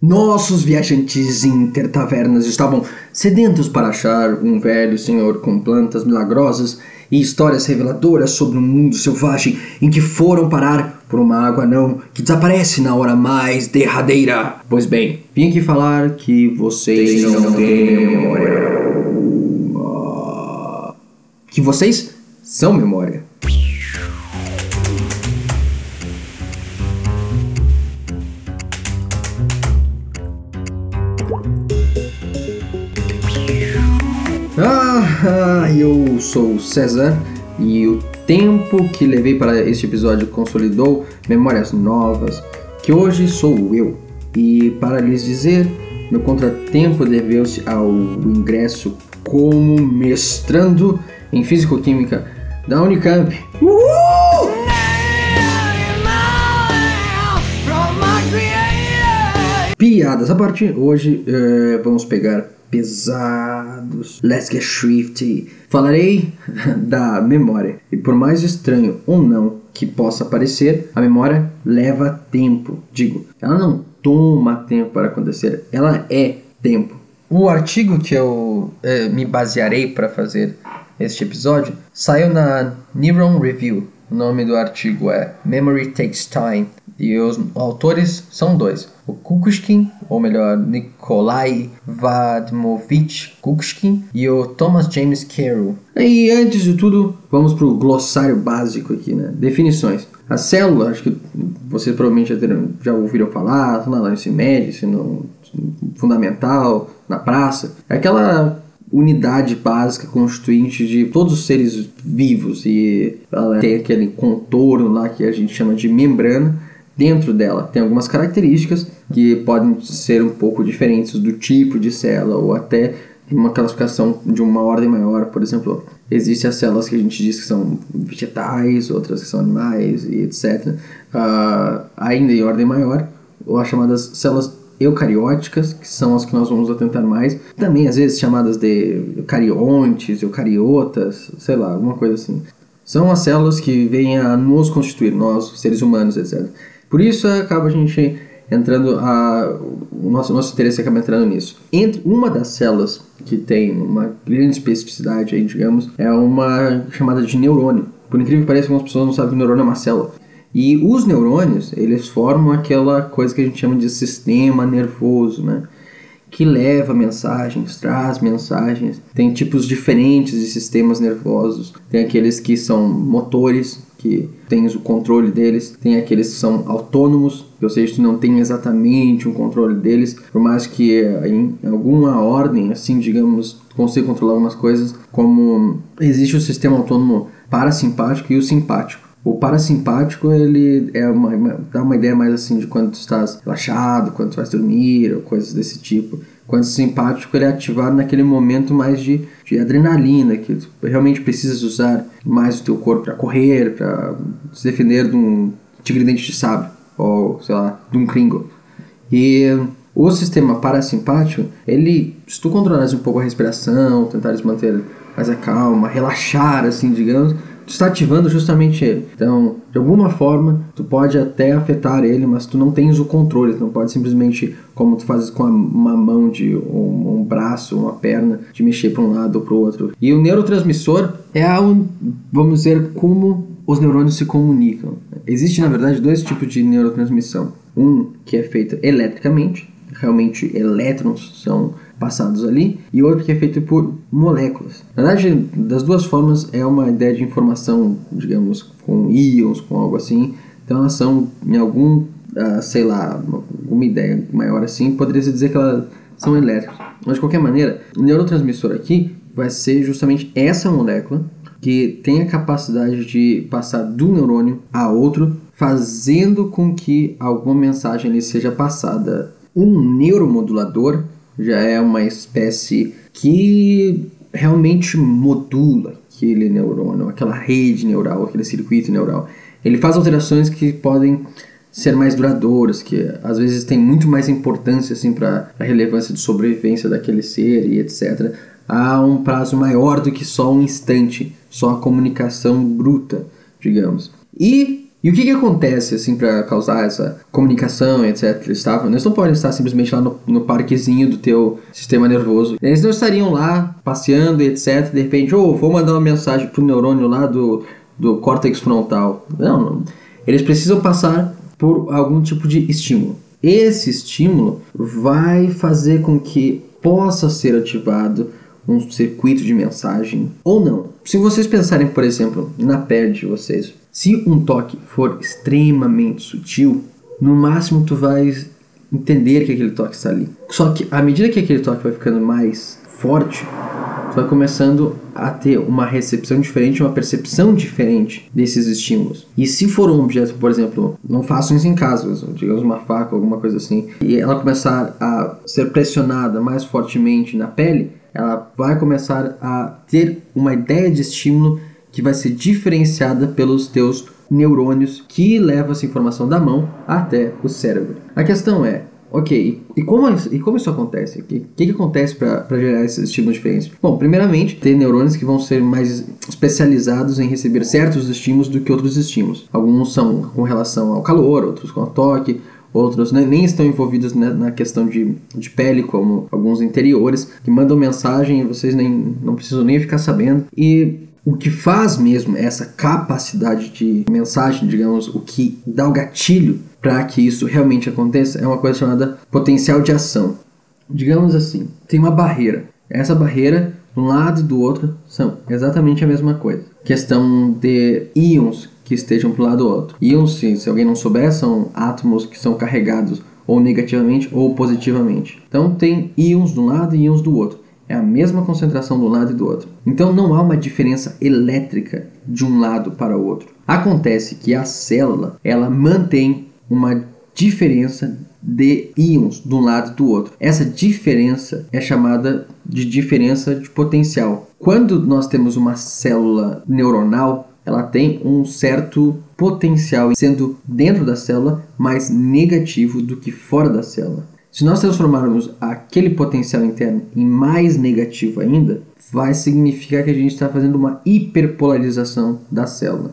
Nossos viajantes intertavernas estavam sedentos para achar um velho senhor com plantas milagrosas e histórias reveladoras sobre um mundo selvagem em que foram parar por uma água não que desaparece na hora mais derradeira. Pois bem, vim aqui falar que vocês não têm memória. Que vocês são memória. Ah, eu sou César e o tempo que levei para este episódio consolidou memórias novas, que hoje sou eu. E para lhes dizer, meu contratempo deveu-se ao ingresso como mestrando em Físico-Química da Unicamp. Uhul! Piadas a partir hoje eh, vamos pegar pesados. Let's get shifty. Falarei da memória. E por mais estranho ou não que possa parecer, a memória leva tempo. Digo, ela não toma tempo para acontecer, ela é tempo. O artigo que eu eh, me basearei para fazer este episódio saiu na Neuron Review. O nome do artigo é Memory Takes Time e os autores são dois: o Kukushkin, ou melhor, Nikolai Vadmovich Kukushkin, e o Thomas James Carroll. E antes de tudo, vamos para o glossário básico aqui, né? Definições. A célula, acho que vocês provavelmente já, terão, já ouviram falar, no ensino médio, ensino fundamental, na praça. É aquela unidade básica constituinte de todos os seres vivos e ela tem aquele contorno lá que a gente chama de membrana dentro dela. Tem algumas características que podem ser um pouco diferentes do tipo de célula ou até uma classificação de uma ordem maior, por exemplo, existem as células que a gente diz que são vegetais, outras que são animais e etc. Uh, ah, ainda em ordem maior, ou as chamadas células eucarióticas, que são as que nós vamos atentar mais, também às vezes chamadas de eucariontes, eucariotas, sei lá, alguma coisa assim. São as células que vêm a nos constituir, nós, seres humanos, etc. Por isso acaba a gente entrando a o nosso nosso interesse acaba entrando nisso. Entre uma das células que tem uma grande especificidade aí, digamos, é uma chamada de neurônio. Por incrível que pareça, algumas pessoas não sabem que neurônio é uma célula. E os neurônios, eles formam aquela coisa que a gente chama de sistema nervoso, né? Que leva mensagens, traz mensagens. Tem tipos diferentes de sistemas nervosos. Tem aqueles que são motores, que tens o controle deles, tem aqueles que são autônomos, ou seja, tu não tem exatamente um controle deles, por mais que em alguma ordem, assim, digamos, consiga controlar algumas coisas, como existe o sistema autônomo parasimpático e o simpático. O parasimpático, ele é uma, dá uma ideia mais assim de quando tu estás relaxado, quando tu vais dormir, ou coisas desse tipo. O simpático ele é ativado naquele momento mais de, de adrenalina, que tu realmente precisas usar mais o teu corpo para correr, para se defender de um tigre dente de sábio, ou sei lá, de um Kringle. E o sistema parasimpático, ele, se tu controlares um pouco a respiração, tentares manter mais a calma, relaxar, assim, digamos, está ativando justamente ele. Então, de alguma forma, tu pode até afetar ele, mas tu não tens o controle, tu não pode simplesmente, como tu fazes com uma mão de um, um braço, uma perna, de mexer para um lado ou para o outro. E o neurotransmissor é algo, vamos dizer, como os neurônios se comunicam. Existe, na verdade, dois tipos de neurotransmissão. Um que é feito eletricamente, realmente elétrons são passados ali, e outro que é feito por moléculas. Na verdade, das duas formas é uma ideia de informação, digamos, com íons, com algo assim. Então elas são em algum, uh, sei lá, uma ideia maior assim, poderia se dizer que elas são elétricas. Mas de qualquer maneira, o neurotransmissor aqui vai ser justamente essa molécula que tem a capacidade de passar do neurônio a outro, fazendo com que alguma mensagem ali seja passada. Um neuromodulador já é uma espécie que realmente modula aquele neurônio, aquela rede neural, aquele circuito neural. Ele faz alterações que podem ser mais duradouras, que às vezes tem muito mais importância assim para a relevância de sobrevivência daquele ser e etc. Há um prazo maior do que só um instante, só a comunicação bruta, digamos. E E o que, que acontece, assim, para causar essa comunicação, etc? Eles, estavam, eles não podem estar simplesmente lá no, no parquezinho do teu sistema nervoso. Eles não estariam lá passeando, etc. De repente, oh, vou mandar uma mensagem pro neurônio lá do, do córtex frontal. Não, não. Eles precisam passar por algum tipo de estímulo. Esse estímulo vai fazer com que possa ser ativado um circuito de mensagem ou não. Se vocês pensarem, por exemplo, na pele de vocês, se um toque for extremamente sutil, no máximo tu vai entender que aquele toque está ali. Só que à medida que aquele toque vai ficando mais forte, tu vai começando a ter uma recepção diferente, uma percepção diferente desses estímulos. E se for um objeto, por exemplo, não façam isso em casa, digamos uma faca, alguma coisa assim, e ela começar a ser pressionada mais fortemente na pele, ela vai começar a ter uma ideia de estímulo que vai ser diferenciada pelos teus neurônios que levam essa informação da mão até o cérebro. A questão é, ok, e como, e como isso acontece? O que, que, acontece para gerar esses estímulos diferentes? Bom, primeiramente, tem neurônios que vão ser mais especializados em receber certos estímulos do que outros estímulos. Alguns são com relação ao calor, outros com o toque, outros nem estão envolvidos na questão de, de pele, como alguns interiores, que mandam mensagem e vocês nem, não precisam nem ficar sabendo. E o que faz mesmo essa capacidade de mensagem, digamos, o que dá o gatilho para que isso realmente aconteça, é uma coisa chamada potencial de ação. Digamos assim, tem uma barreira. Essa barreira, de um lado e do outro, são exatamente a mesma coisa. Questão de íons que estejam para um lado do outro. Íons, se, se alguém não souber, são átomos que são carregados ou negativamente ou positivamente. Então tem íons de um lado e íons do outro. É a mesma concentração de um lado e do outro. Então não há uma diferença elétrica de um lado para o outro. Acontece que a célula ela mantém uma diferença de íons de um lado e do outro. Essa diferença é chamada de diferença de potencial. Quando nós temos uma célula neuronal, ela tem um certo potencial, sendo dentro da célula mais negativo do que fora da célula. Se nós transformarmos aquele potencial interno em mais negativo ainda, vai significar que a gente está fazendo uma hiperpolarização da célula.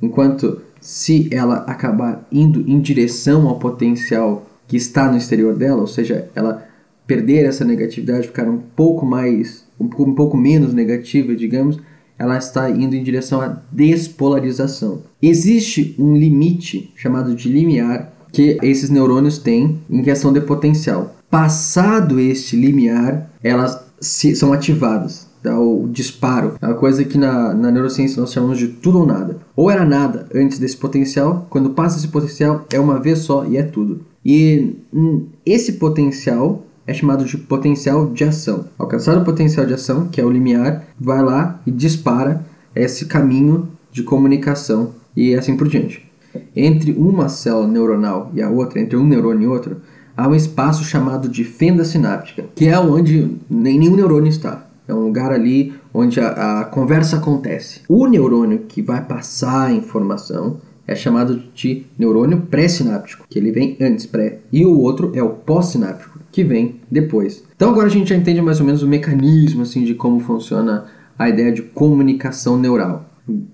Enquanto se ela acabar indo em direção ao potencial que está no exterior dela, ou seja, ela perder essa negatividade, ficar um pouco mais, um pouco menos negativa, digamos, ela está indo em direção à despolarização. Existe um limite chamado de limiar que esses neurônios têm em questão de potencial. Passado este limiar, elas se, são ativadas. Tá? O disparo é uma coisa que na, na neurociência nós chamamos de tudo ou nada. Ou era nada antes desse potencial, quando passa esse potencial é uma vez só e é tudo. E hum, esse potencial é chamado de potencial de ação. Alcançar o potencial de ação, que é o limiar, vai lá e dispara esse caminho de comunicação e assim por diante. Entre uma célula neuronal e a outra, entre um neurônio e outro, há um espaço chamado de fenda sináptica, que é onde nenhum neurônio está. É um lugar ali onde a, a conversa acontece. O neurônio que vai passar a informação é chamado de neurônio pré-sináptico, que ele vem antes pré, e o outro é o pós-sináptico, que vem depois. Então agora a gente já entende mais ou menos o mecanismo assim de como funciona a ideia de comunicação neural.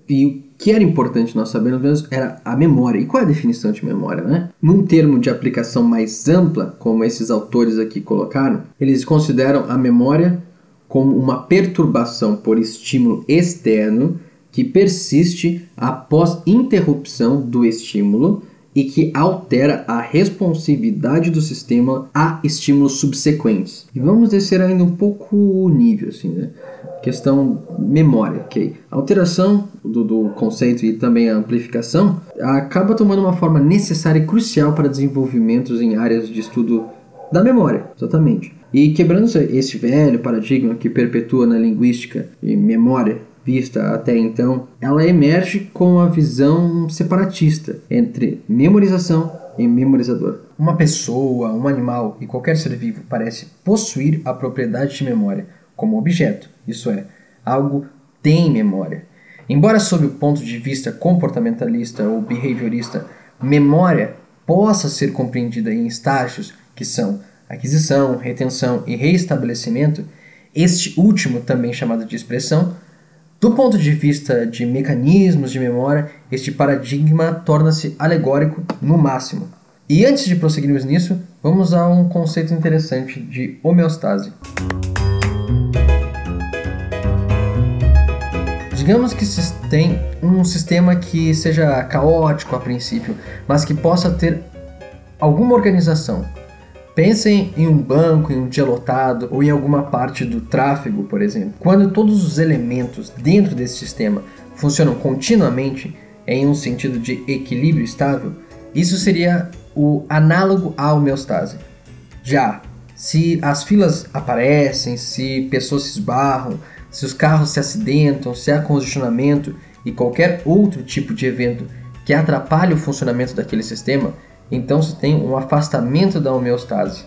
E que era importante nós sabermos era a memória. E qual é a definição de memória, né? Num termo de aplicação mais ampla, como esses autores aqui colocaram, eles consideram a memória como uma perturbação por estímulo externo que persiste após interrupção do estímulo e que altera a responsividade do sistema a estímulos subsequentes. E vamos descer ainda um pouco o nível, assim, né? Questão memória, ok? A alteração do, do, conceito e também a amplificação acaba tomando uma forma necessária e crucial para desenvolvimentos em áreas de estudo da memória, exatamente. E quebrando esse velho paradigma que perpetua na linguística e memória vista até então, ela emerge com a visão separatista entre memorização e memorizador. Uma pessoa, um animal e qualquer ser vivo parece possuir a propriedade de memória como objeto, isso é, algo tem memória. Embora, sob o ponto de vista comportamentalista ou behaviorista, memória possa ser compreendida em estágios que são aquisição, retenção e reestabelecimento, este último, também chamado de expressão, Do ponto de vista de mecanismos de memória, este paradigma torna-se alegórico no máximo. E antes de prosseguirmos nisso, vamos a um conceito interessante de homeostase. Digamos que se tem um sistema que seja caótico a princípio, mas que possa ter alguma organização. Pensem em um banco, em um dia lotado ou em alguma parte do tráfego, por exemplo. Quando todos os elementos dentro desse sistema funcionam continuamente em um sentido de equilíbrio estável, isso seria o análogo à homeostase. Já se as filas aparecem, se pessoas se esbarram, se os carros se acidentam, se há congestionamento e qualquer outro tipo de evento que atrapalhe o funcionamento daquele sistema, então se tem um afastamento da homeostase.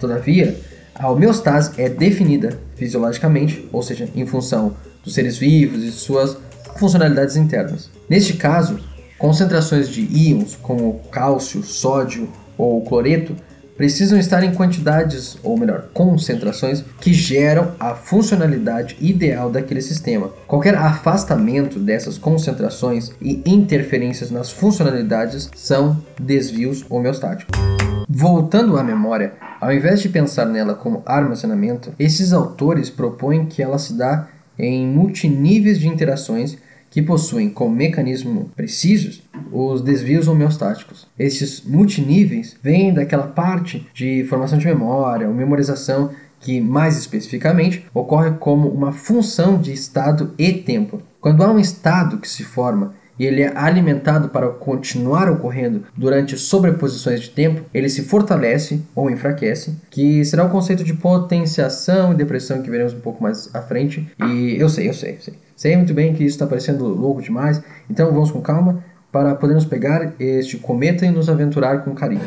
Todavia, a homeostase é definida fisiologicamente, ou seja, em função dos seres vivos e suas funcionalidades internas. Neste caso, concentrações de íons como cálcio, sódio ou cloreto precisam estar em quantidades, ou melhor, concentrações, que geram a funcionalidade ideal daquele sistema. Qualquer afastamento dessas concentrações e interferências nas funcionalidades são desvios homeostáticos. Voltando à memória, ao invés de pensar nela como armazenamento, esses autores propõem que ela se dá em multiníveis de interações que possuem como mecanismo precisos os desvios homeostáticos. Esses multiníveis vêm daquela parte de formação de memória ou memorização que, mais especificamente, ocorre como uma função de estado e tempo. Quando há um estado que se forma e ele é alimentado para continuar ocorrendo durante sobreposições de tempo, ele se fortalece ou enfraquece, que será o conceito de potenciação e depressão que veremos um pouco mais à frente. E eu sei, eu sei, eu sei. Sei muito bem que isso está parecendo louco demais, então vamos com calma para podermos pegar este cometa e nos aventurar com carinho.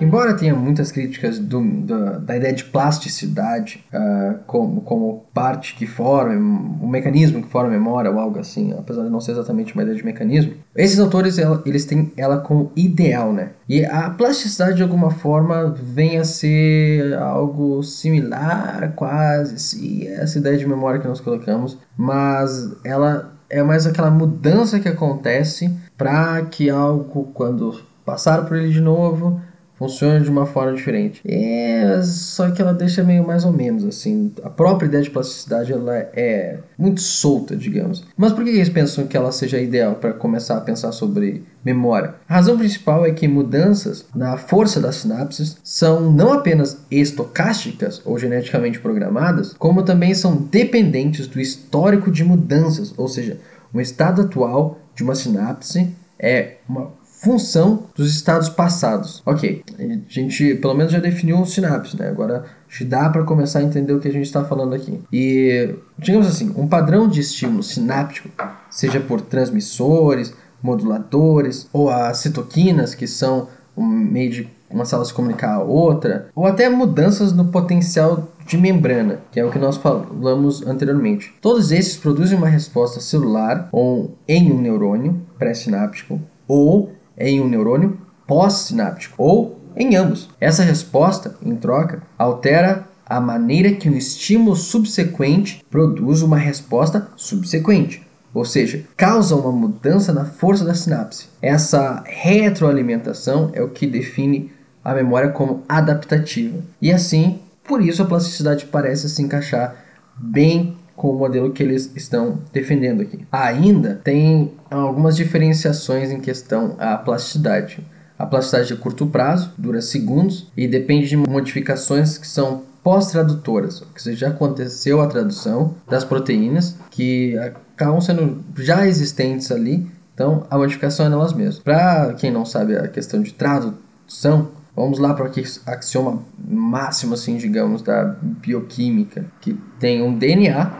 Embora tenha muitas críticas do, da, ideia de plasticidade uh, como, como parte que forma, um mecanismo que forma memória ou algo assim, apesar de não ser exatamente uma ideia de mecanismo, esses autores eles têm ela como ideal, né? E a plasticidade de alguma forma vem a ser algo similar, quase, sim, essa ideia de memória que nós colocamos, mas ela é mais aquela mudança que acontece para que algo, quando passar por ele de novo, funciona de uma forma diferente. É, só que ela deixa meio mais ou menos assim. A própria ideia de plasticidade ela é muito solta, digamos. Mas por que eles pensam que ela seja ideal para começar a pensar sobre memória? A razão principal é que mudanças na força das sinapses são não apenas estocásticas ou geneticamente programadas, como também são dependentes do histórico de mudanças, ou seja, o estado atual de uma sinapse é uma função dos estados passados. Ok, a gente pelo menos já definiu um sinapse, né? Agora dá para começar a entender o que a gente está falando aqui. E, digamos assim, um padrão de estímulo sináptico, seja por transmissores, moduladores ou as citoquinas, que são um meio de uma célula se comunicar a outra, ou até mudanças no potencial de membrana, que é o que nós falamos anteriormente. Todos esses produzem uma resposta celular ou em um neurônio pré-sináptico ou em um neurônio pós-sináptico ou em ambos. Essa resposta, em troca, altera a maneira que um estímulo subsequente produz uma resposta subsequente, ou seja, causa uma mudança na força da sinapse. Essa retroalimentação é o que define a memória como adaptativa. E assim, por isso a plasticidade parece se encaixar bem com o modelo que eles estão defendendo aqui. Ainda tem algumas diferenciações em questão à plasticidade. A plasticidade de curto prazo dura segundos e depende de modificações que são pós-tradutoras, ou seja, já aconteceu a tradução das proteínas que acabam sendo já existentes ali, então a modificação é nelas mesmas. Para quem não sabe a questão de tradução, Vamos lá para o axioma máximo, assim, digamos, da bioquímica, que tem um DNA.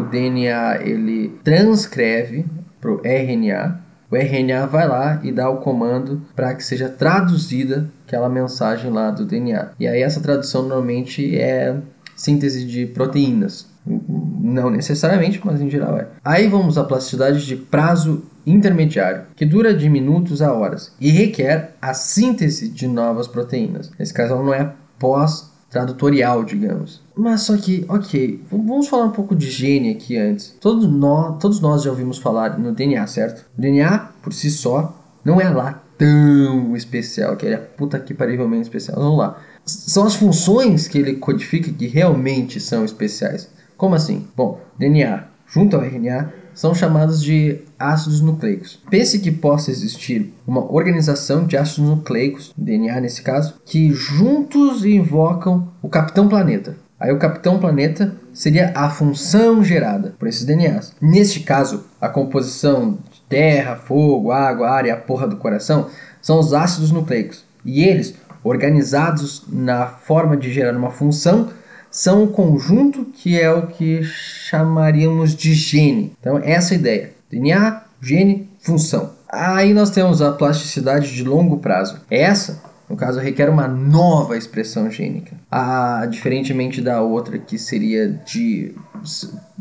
O DNA ele transcreve para o RNA. O RNA vai lá e dá o comando para que seja traduzida aquela mensagem lá do DNA. E aí essa tradução normalmente é síntese de proteínas. Não necessariamente, mas em geral é. Aí vamos à plasticidade de prazo intermediário, que dura de minutos a horas e requer a síntese de novas proteínas. Nesse caso, ela não é pós-tradutorial, digamos. Mas só que, ok, vamos falar um pouco de gene aqui antes. Todos nós, todos nós já ouvimos falar no DNA, certo? O DNA, por si só, não é lá tão especial, que é puta que parivelmente especial. Vamos lá. São as funções que ele codifica que realmente são especiais. Como assim? Bom, DNA junto ao RNA são chamados de ácidos nucleicos. Pense que possa existir uma organização de ácidos nucleicos, DNA nesse caso, que juntos invocam o Capitão Planeta. Aí o Capitão Planeta seria a função gerada por esses DNAs. Neste caso, a composição de terra, fogo, água, ar e a porra do coração são os ácidos nucleicos. E eles, organizados na forma de gerar uma função, são o conjunto que é o que chamaríamos de gene. Então, essa é a ideia. DNA, gene, função. Aí nós temos a plasticidade de longo prazo. Essa no caso, requer uma nova expressão gênica. A, diferentemente da outra que seria de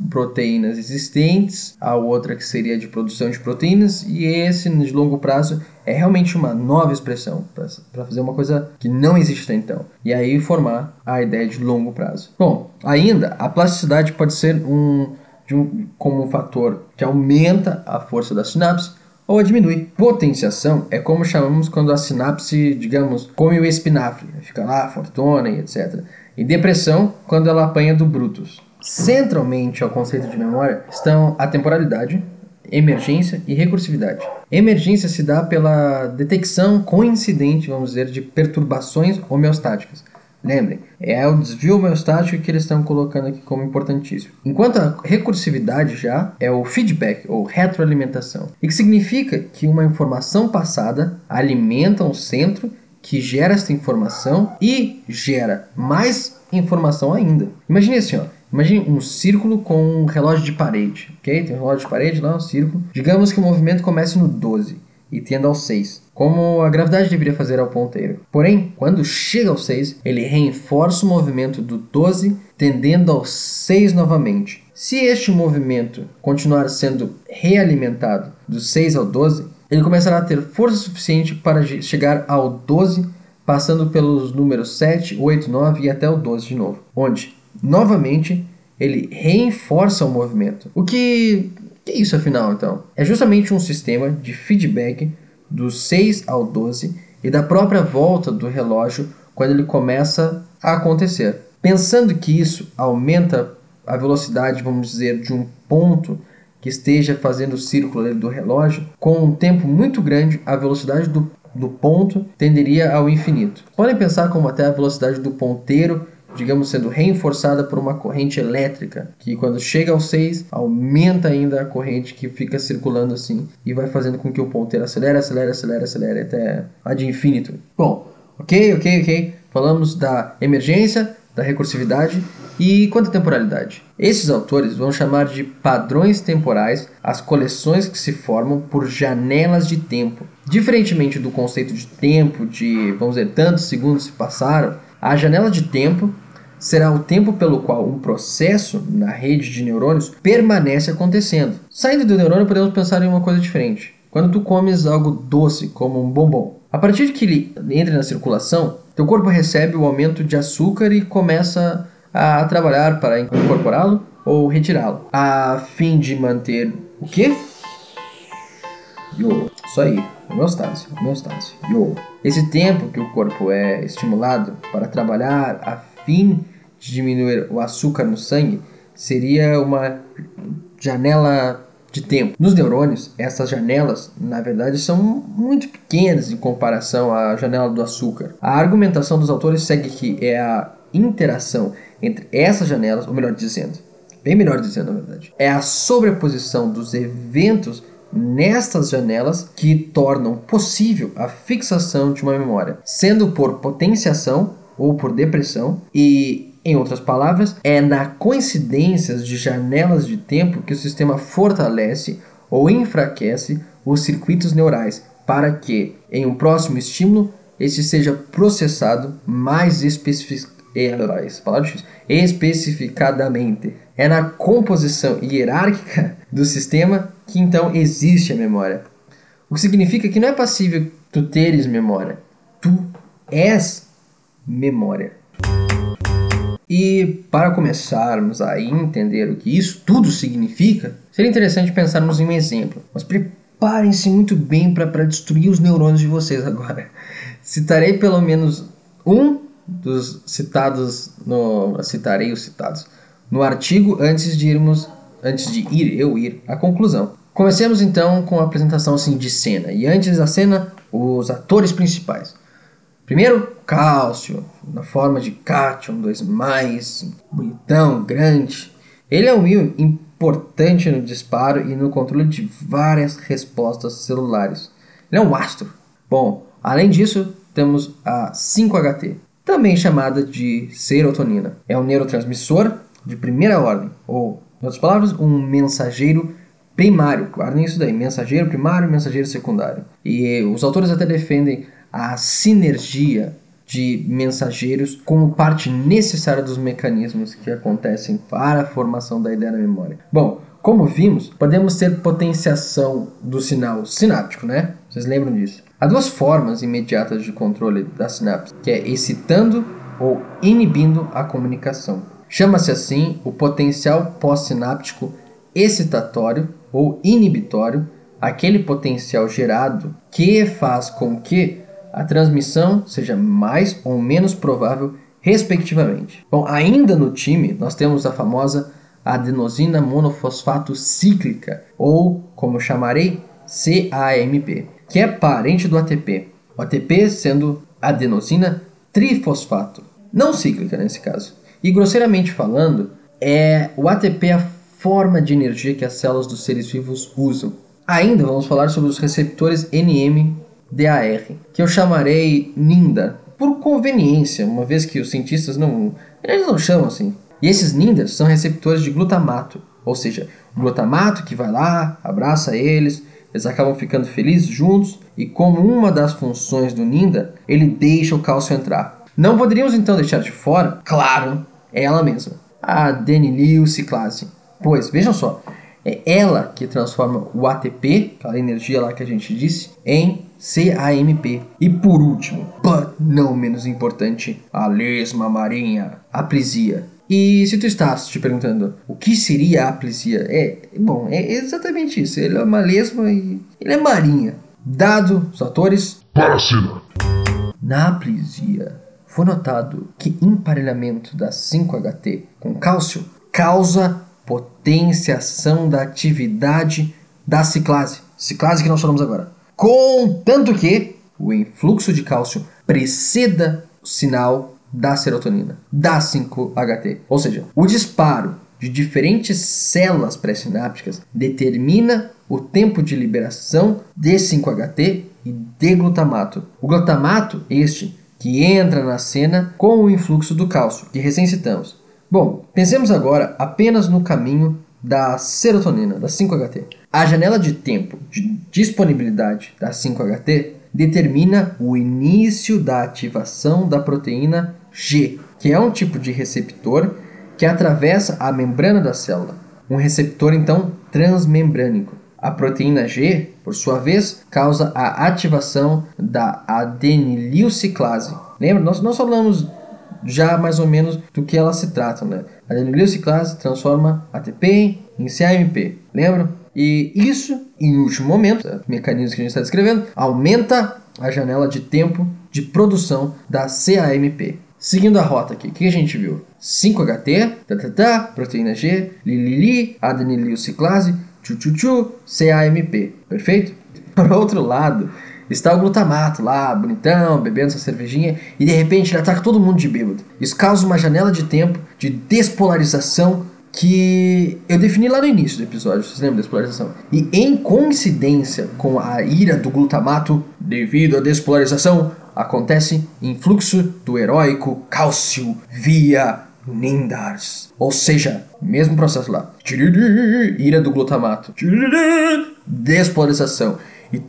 proteínas existentes, a outra que seria de produção de proteínas, e esse de longo prazo é realmente uma nova expressão para fazer uma coisa que não existe até então. E aí formar a ideia de longo prazo. Bom, ainda a plasticidade pode ser um, um como um fator que aumenta a força da sinapse ou a diminui. Potenciação é como chamamos quando a sinapse, digamos, come o espinafre, fica lá, fortuna e etc. E depressão quando ela apanha do Brutus. Centralmente ao conceito de memória estão a temporalidade, emergência e recursividade. Emergência se dá pela detecção coincidente, vamos dizer, de perturbações homeostáticas Lembrem, é o desvio homeostático que eles estão colocando aqui como importantíssimo. Enquanto a recursividade já é o feedback ou retroalimentação, e que significa que uma informação passada alimenta um centro que gera essa informação e gera mais informação ainda. Imagine assim, ó. Imagine um círculo com um relógio de parede, ok? Tem um relógio de parede lá, um círculo. Digamos que o movimento comece no 12 e tenda ao 6, como a gravidade deveria fazer ao ponteiro. Porém, quando chega ao 6, ele reforça o movimento do 12, tendendo ao 6 novamente. Se este movimento continuar sendo realimentado do 6 ao 12, ele começará a ter força suficiente para chegar ao 12, passando pelos números 7, 8, 9 e até o 12 de novo, onde, novamente, ele reforça o movimento. O que que é isso afinal então? É justamente um sistema de feedback do 6 ao 12 e da própria volta do relógio quando ele começa a acontecer. Pensando que isso aumenta a velocidade, vamos dizer, de um ponto que esteja fazendo o círculo do relógio, com um tempo muito grande, a velocidade do, do ponto tenderia ao infinito. Podem pensar como até a velocidade do ponteiro digamos, sendo reforçada por uma corrente elétrica, que quando chega ao 6, aumenta ainda a corrente que fica circulando assim e vai fazendo com que o ponteiro acelere, acelere, acelere, acelere até a de infinito. Bom, ok, ok, ok. Falamos da emergência, da recursividade e quanto à temporalidade. Esses autores vão chamar de padrões temporais as coleções que se formam por janelas de tempo. Diferentemente do conceito de tempo, de vamos dizer, tantos segundos se passaram, a janela de tempo será o tempo pelo qual um processo na rede de neurônios permanece acontecendo. Saindo do neurônio, podemos pensar em uma coisa diferente. Quando tu comes algo doce, como um bombom, a partir de que ele entre na circulação, teu corpo recebe o aumento de açúcar e começa a trabalhar para incorporá-lo ou retirá-lo, a fim de manter o quê? Yo, isso aí, homeostase, homeostase, yo. Esse tempo que o corpo é estimulado para trabalhar a fim de diminuir o açúcar no sangue seria uma janela de tempo. Nos neurônios, essas janelas, na verdade, são muito pequenas em comparação à janela do açúcar. A argumentação dos autores segue que é a interação entre essas janelas, ou melhor dizendo, bem melhor dizendo, na verdade, é a sobreposição dos eventos nestas janelas que tornam possível a fixação de uma memória, sendo por potenciação ou por depressão, e, em outras palavras, é na coincidências de janelas de tempo que o sistema fortalece ou enfraquece os circuitos neurais para que, em um próximo estímulo, este seja processado mais especific... especificadamente. É na composição hierárquica do sistema que então existe a memória. O que significa que não é passível tu teres memória. Tu és memória. E para começarmos a entender o que isso tudo significa, seria interessante pensarmos em um exemplo. Mas preparem-se muito bem para destruir os neurônios de vocês agora. Citarei pelo menos um dos citados no citarei os citados no artigo antes de irmos antes de ir eu ir à conclusão. Comecemos então com a apresentação assim, de cena. E antes da cena, os atores principais. Primeiro, Cálcio, na forma de Cation 2, bonitão, grande. Ele é um importante no disparo e no controle de várias respostas celulares. Ele é um astro. Bom, além disso, temos a 5-HT, também chamada de serotonina. É um neurotransmissor de primeira ordem, ou, em outras palavras, um mensageiro primário. Guardem isso daí: mensageiro primário mensageiro secundário. E os autores até defendem a sinergia de mensageiros como parte necessária dos mecanismos que acontecem para a formação da ideia na memória. Bom, como vimos, podemos ter potenciação do sinal sináptico, né? Vocês lembram disso? Há duas formas imediatas de controle da sinapse, que é excitando ou inibindo a comunicação. Chama-se assim o potencial pós-sináptico excitatório ou inibitório, aquele potencial gerado que faz com que a transmissão seja mais ou menos provável, respectivamente. Bom, ainda no time, nós temos a famosa adenosina monofosfato cíclica, ou como chamarei, CAMP, que é parente do ATP. O ATP sendo adenosina trifosfato, não cíclica nesse caso. E grosseiramente falando, é o ATP a forma de energia que as células dos seres vivos usam. Ainda vamos falar sobre os receptores NMDAR, que eu chamarei NINDA, por conveniência, uma vez que os cientistas não, eles não chamam assim. E esses NINDAs são receptores de glutamato, ou seja, o glutamato que vai lá, abraça eles, eles acabam ficando felizes juntos e como uma das funções do Ninda, ele deixa o cálcio entrar. Não poderíamos então deixar de fora, claro, ela mesma, a denililciclase. Pois, vejam só, é ela que transforma o ATP, aquela energia lá que a gente disse, em CAMP. E por último, but não menos importante, a lesma marinha, a prisia. E se tu estás te perguntando o que seria a aplisia, é, bom, é exatamente isso. Ele é uma lesma e ele é marinha. Dado os atores. Paracina. Na aplisia, foi notado que emparelhamento da 5-HT com cálcio causa potenciação da atividade da ciclase. Ciclase que nós falamos agora. Contanto que o influxo de cálcio preceda o sinal da serotonina, da 5-HT. Ou seja, o disparo de diferentes células pré-sinápticas determina o tempo de liberação de 5-HT e de glutamato. O glutamato, este, que entra na cena com o influxo do cálcio, que recém citamos. Bom, pensemos agora apenas no caminho da serotonina, da 5-HT. A janela de tempo de disponibilidade da 5-HT determina o início da ativação da proteína G, que é um tipo de receptor que atravessa a membrana da célula. Um receptor então transmembrânico. A proteína G, por sua vez, causa a ativação da adenililciclase. Lembra? Nós, nós falamos já mais ou menos do que ela se trata, né? A adenililciclase transforma ATP em CAMP. Lembram? E isso, em último momento, o mecanismo que a gente está descrevendo, aumenta a janela de tempo de produção da CAMP. Seguindo a rota aqui, o que a gente viu? 5-HT, tá, tá, tá, proteína G, lilili, adenililciclase, chu-chu-chu, CAMP. Perfeito? Por outro lado, está o glutamato lá, bonitão, bebendo sua cervejinha, e de repente ele ataca todo mundo de bêbado. Isso causa uma janela de tempo de despolarização que eu defini lá no início do episódio, vocês lembram da despolarização? E em coincidência com a ira do glutamato, devido à despolarização, acontece influxo do heróico cálcio via Nindars. Ou seja, mesmo processo lá. Ira do glutamato. Despolarização. E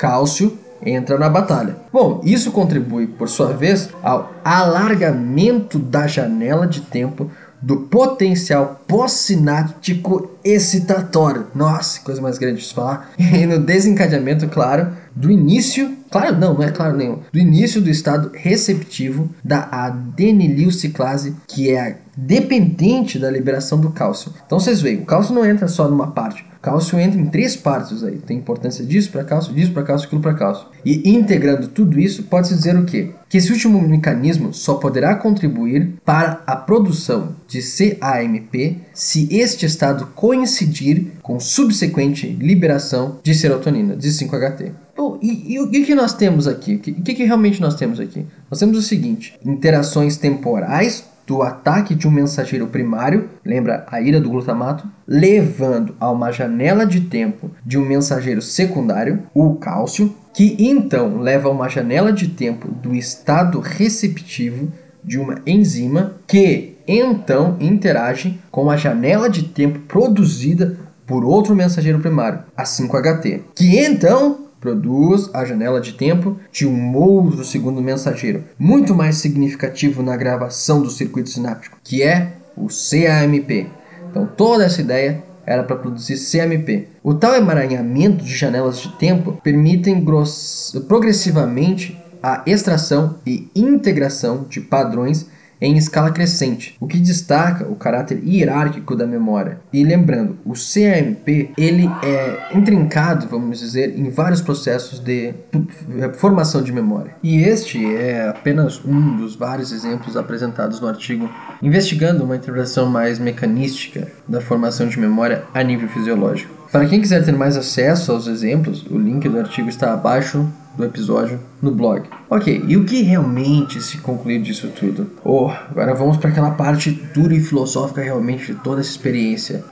cálcio entra na batalha. Bom, isso contribui, por sua vez, ao alargamento da janela de tempo do potencial pós-sináptico excitatório. Nossa, coisa mais grande de falar. E no desencadeamento, claro, do início, claro não, não é claro nenhum, do início do estado receptivo da adenililciclase, que é dependente da liberação do cálcio. Então vocês veem, o cálcio não entra só numa parte, Cálcio entra em três partes aí. Tem importância disso para cálcio, disso para cálcio, aquilo para cálcio. E integrando tudo isso, pode-se dizer o quê? Que esse último mecanismo só poderá contribuir para a produção de CAMP se este estado coincidir com subsequente liberação de serotonina, de 5-HT. E, e, o que, que nós temos aqui? O que, que, que realmente nós temos aqui? Nós temos o seguinte: interações temporais do ataque de um mensageiro primário, lembra a ira do glutamato, levando a uma janela de tempo de um mensageiro secundário, o cálcio, que então leva a uma janela de tempo do estado receptivo de uma enzima que então interage com a janela de tempo produzida por outro mensageiro primário, a 5-HT, que então produz a janela de tempo de um outro segundo mensageiro, muito mais significativo na gravação do circuito sináptico, que é o CAMP. Então toda essa ideia era para produzir CAMP. O tal emaranhamento de janelas de tempo permitem progressivamente a extração e integração de padrões em escala crescente, o que destaca o caráter hierárquico da memória. E lembrando, o CAMP ele é intrincado, vamos dizer, em vários processos de formação de memória. E este é apenas um dos vários exemplos apresentados no artigo, investigando uma interpretação mais mecanística da formação de memória a nível fisiológico. Para quem quiser ter mais acesso aos exemplos, o link do artigo está abaixo do episódio no blog. Ok, e o que realmente se concluiu disso tudo? Oh, agora vamos para aquela parte dura e filosófica realmente de toda essa experiência.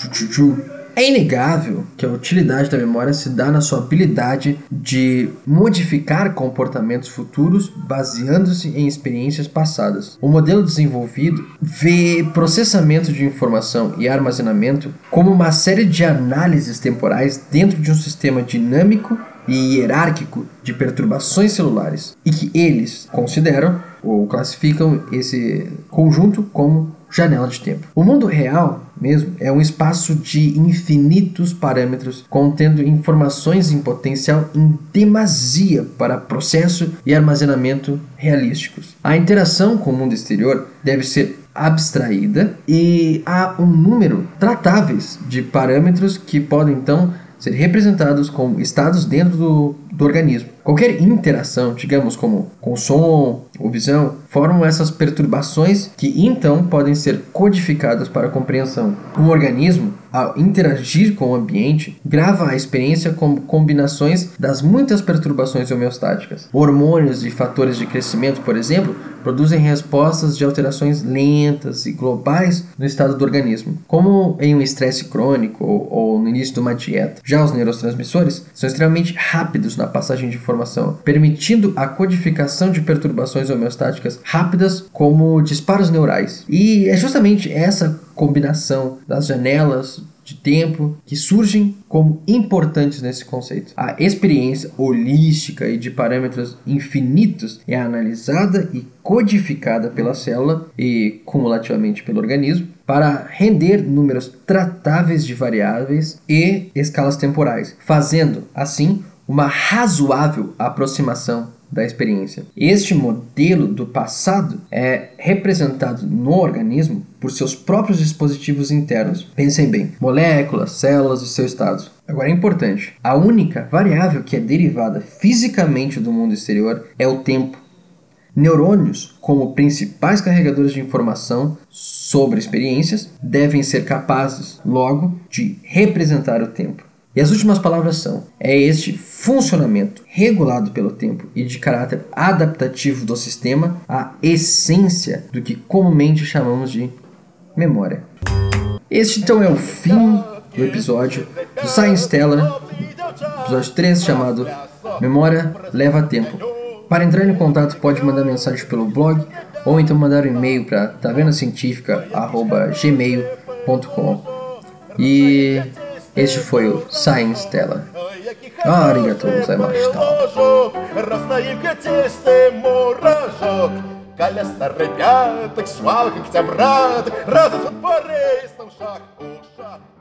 É inegável que a utilidade da memória se dá na sua habilidade de modificar comportamentos futuros baseando-se em experiências passadas. O modelo desenvolvido vê processamento de informação e armazenamento como uma série de análises temporais dentro de um sistema dinâmico e hierárquico de perturbações celulares e que eles consideram ou classificam esse conjunto como janela de tempo. O mundo real mesmo é um espaço de infinitos parâmetros contendo informações em potencial em demasia para processo e armazenamento realísticos. A interação com o mundo exterior deve ser abstraída e há um número tratáveis de parâmetros que podem então ser representados como estados dentro do, do organismo. Qualquer interação, digamos como com som ou visão, formam essas perturbações que então podem ser codificadas para compreensão. Um organismo, ao interagir com o ambiente, grava a experiência como combinações das muitas perturbações homeostáticas. Hormônios e fatores de crescimento, por exemplo, produzem respostas de alterações lentas e globais no estado do organismo, como em um estresse crônico ou, ou no início de uma dieta. Já os neurotransmissores são extremamente rápidos na passagem de informação, permitindo a codificação de perturbações homeostáticas rápidas como disparos neurais. E é justamente essa combinação das janelas de tempo que surgem como importantes nesse conceito. A experiência holística e de parâmetros infinitos é analisada e codificada pela célula e cumulativamente pelo organismo para render números tratáveis de variáveis e escalas temporais, fazendo assim uma razoável aproximação da experiência. Este modelo do passado é representado no organismo por seus próprios dispositivos internos. Pensem bem: moléculas, células e seus estados. Agora é importante: a única variável que é derivada fisicamente do mundo exterior é o tempo. Neurônios, como principais carregadores de informação sobre experiências, devem ser capazes, logo, de representar o tempo. E as últimas palavras são: é este funcionamento regulado pelo tempo e de caráter adaptativo do sistema a essência do que comumente chamamos de memória. Este então é o fim do episódio do Science Stellar, episódio 3, chamado Memória Leva Tempo. Para entrar em contato, pode mandar mensagem pelo blog ou então mandar um e-mail para tavenacientifica.gmail.com. E este foi o Science Stellar. Arigatou gozaimashita. Коляста ребяток, швалок, октябряток, разом по рейсам шаг у шаг. Все разом